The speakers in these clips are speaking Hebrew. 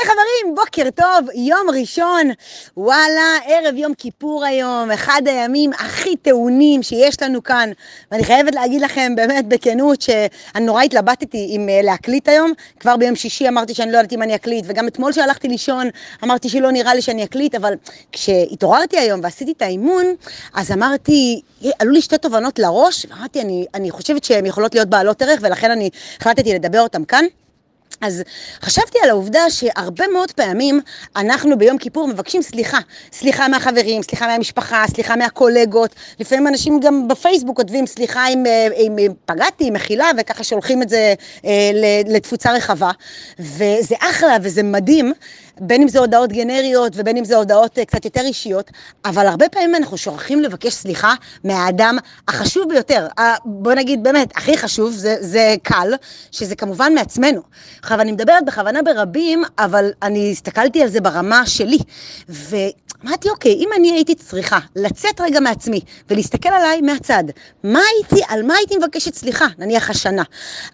היי חברים, בוקר טוב, יום ראשון, וואלה, ערב יום כיפור היום, אחד הימים הכי טעונים שיש לנו כאן, ואני חייבת להגיד לכם באמת בכנות שאני נורא התלבטתי אם אה, להקליט היום, כבר ביום שישי אמרתי שאני לא יודעת אם אני אקליט, וגם אתמול שהלכתי לישון אמרתי שלא נראה לי שאני אקליט, אבל כשהתעוררתי היום ועשיתי את האימון, אז אמרתי, עלו לי שתי תובנות לראש, ואמרתי, אני, אני חושבת שהן יכולות להיות בעלות ערך, ולכן אני החלטתי לדבר אותן כאן. אז חשבתי על העובדה שהרבה מאוד פעמים אנחנו ביום כיפור מבקשים סליחה. סליחה מהחברים, סליחה מהמשפחה, סליחה מהקולגות. לפעמים אנשים גם בפייסבוק כותבים סליחה אם, אה, אם, אם פגעתי, מחילה, וככה שולחים את זה אה, לתפוצה רחבה. וזה אחלה וזה מדהים. בין אם זה הודעות גנריות ובין אם זה הודעות אה, קצת יותר אישיות, אבל הרבה פעמים אנחנו שוכחים לבקש סליחה מהאדם החשוב ביותר, בוא נגיד באמת, הכי חשוב, זה, זה קל, שזה כמובן מעצמנו. עכשיו, אני מדברת בכוונה ברבים, אבל אני הסתכלתי על זה ברמה שלי, ואמרתי, אוקיי, אם אני הייתי צריכה לצאת רגע מעצמי ולהסתכל עליי מהצד, מה הייתי, על מה הייתי מבקשת סליחה, נניח השנה?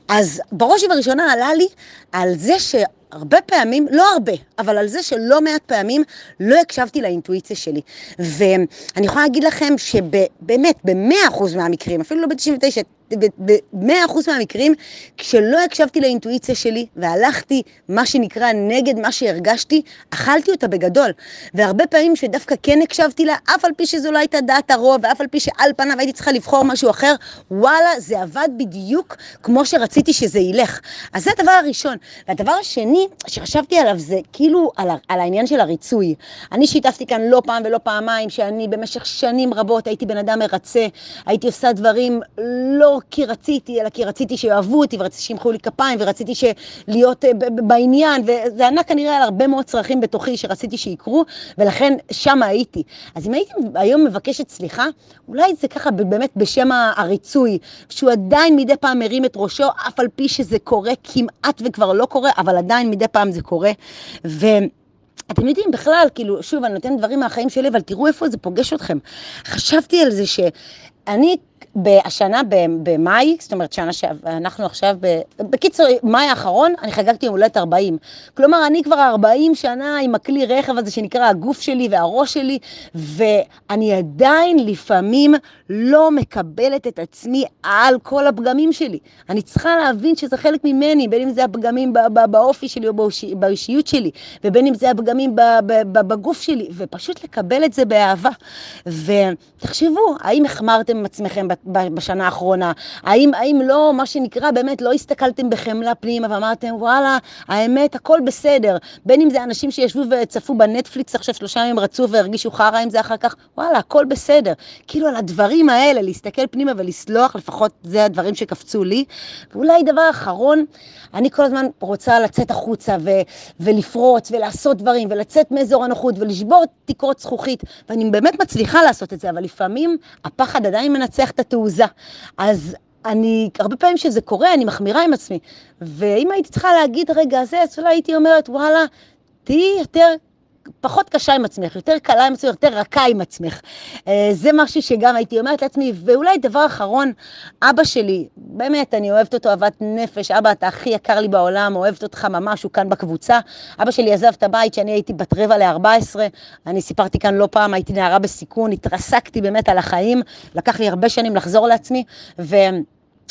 אז בראש ובראשונה עלה לי על זה ש... הרבה פעמים, לא הרבה, אבל על זה שלא מעט פעמים לא הקשבתי לאינטואיציה שלי. ואני יכולה להגיד לכם שבאמת, ב-100% מהמקרים, אפילו לא ב-99, ב-100% מהמקרים, כשלא הקשבתי לאינטואיציה שלי והלכתי, מה שנקרא, נגד מה שהרגשתי, אכלתי אותה בגדול. והרבה פעמים שדווקא כן הקשבתי לה, אף על פי שזו לא הייתה דעת הרוב, ואף על פי שעל פניו הייתי צריכה לבחור משהו אחר, וואלה, זה עבד בדיוק כמו שרציתי שזה ילך. אז זה הדבר הראשון. והדבר השני שחשבתי עליו זה כאילו על, על העניין של הריצוי. אני שיתפתי כאן לא פעם ולא פעמיים, שאני במשך שנים רבות הייתי בן אדם מרצה, הייתי עושה דברים לא כי רציתי, אלא כי רציתי שיאהבו אותי, ורציתי שימחאו לי כפיים, ורציתי להיות אה, בעניין, וזה ענה כנראה על הרבה מאוד צרכים בתוכי שרציתי שיקרו, ולכן שם הייתי. אז אם הייתי היום מבקשת סליחה, אולי זה ככה באמת בשם הריצוי, שהוא עדיין מדי פעם מרים את ראשו, אף על פי שזה קורה כמעט וכבר לא קורה, אבל עדיין מדי פעם זה קורה. ו... אתם יודעים, בכלל, כאילו, שוב, אני נותנת דברים מהחיים שלי, אבל תראו איפה זה פוגש אתכם. חשבתי על זה שאני השנה במאי, זאת אומרת שנה שאנחנו עכשיו, בקיצור, מאי האחרון, אני חגגתי יום הולדת 40. כלומר, אני כבר 40 שנה עם הכלי רכב הזה שנקרא הגוף שלי והראש שלי, ואני עדיין לפעמים לא מקבלת את עצמי על כל הפגמים שלי. אני צריכה להבין שזה חלק ממני, בין אם זה הפגמים באופי שלי או באישיות שלי, ובין אם זה הפגמים בגוף שלי, ופשוט לקבל את זה באהבה. ותחשבו, האם החמרתם עם עצמכם בשנה האחרונה? האם, האם לא, מה שנקרא, באמת לא הסתכלתם בחמלה פנימה ואמרתם, וואלה, האמת, הכל בסדר. בין אם זה אנשים שישבו וצפו בנטפליקס עכשיו שלושה ימים רצו והרגישו חרא עם זה אחר כך, וואלה, הכל בסדר. כאילו על הדברים האלה, להסתכל פנימה ולסלוח, לפחות זה הדברים שקפצו לי. ואולי דבר אחרון, אני כל הזמן רוצה לצאת החוצה ו- ולפרוץ ולעשות דברים ולצאת מאזור הנוחות ולשבור תקרות זכוכית, ואני באמת מצליחה לעשות את זה, אבל לפעמים הפחד עדיין מנצח את התעוזה. אז אני, הרבה פעמים שזה קורה, אני מחמירה עם עצמי. ואם הייתי צריכה להגיד רגע זה, אז אולי הייתי אומרת, וואלה, תהיי יותר פחות קשה עם עצמך, יותר קלה עם עצמך, יותר רכה עם עצמך. אה, זה משהו שגם הייתי אומרת לעצמי, ואולי דבר אחרון, אבא שלי, באמת, אני אוהבת אותו אהבת נפש, אבא, אתה הכי יקר לי בעולם, אוהבת אותך ממש, הוא כאן בקבוצה. אבא שלי עזב את הבית כשאני הייתי בת רבע ל-14, אני סיפרתי כאן לא פעם, הייתי נערה בסיכון, התרסקתי באמת על החיים, לקח לי הרבה שנים לחזור לעצמי, ו...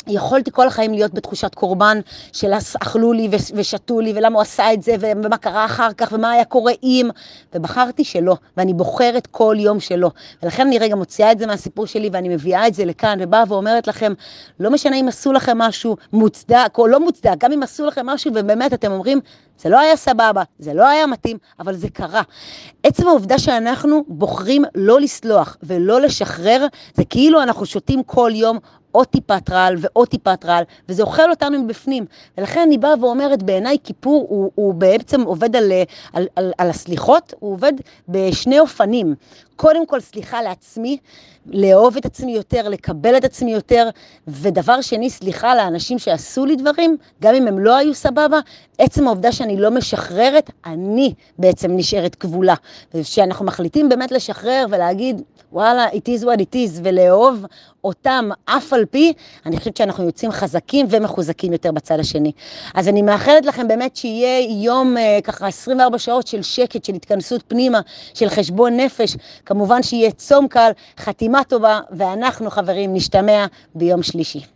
יכולתי כל החיים להיות בתחושת קורבן של אכלו לי ושתו לי ולמה הוא עשה את זה ומה קרה אחר כך ומה היה קורה אם ובחרתי שלא ואני בוחרת כל יום שלא ולכן אני רגע מוציאה את זה מהסיפור שלי ואני מביאה את זה לכאן ובאה ואומרת לכם לא משנה אם עשו לכם משהו מוצדק או לא מוצדק גם אם עשו לכם משהו ובאמת אתם אומרים זה לא היה סבבה, זה לא היה מתאים, אבל זה קרה. עצם העובדה שאנחנו בוחרים לא לסלוח ולא לשחרר, זה כאילו אנחנו שותים כל יום עוד טיפת רעל ועוד טיפת רעל, וזה אוכל אותנו מבפנים. ולכן אני באה ואומרת, בעיניי כיפור הוא, הוא בעצם עובד על, על, על, על הסליחות, הוא עובד בשני אופנים. קודם כל, סליחה לעצמי, לאהוב את עצמי יותר, לקבל את עצמי יותר, ודבר שני, סליחה לאנשים שעשו לי דברים, גם אם הם לא היו סבבה, עצם העובדה שאני לא משחררת, אני בעצם נשארת כבולה. וכשאנחנו מחליטים באמת לשחרר ולהגיד, וואלה, it is what it is, ולאהוב אותם אף על פי, אני חושבת שאנחנו יוצאים חזקים ומחוזקים יותר בצד השני. אז אני מאחלת לכם באמת שיהיה יום אה, ככה 24 שעות של שקט, של התכנסות פנימה, של חשבון נפש. כמובן שיהיה צום קל, חתימה טובה, ואנחנו חברים נשתמע ביום שלישי.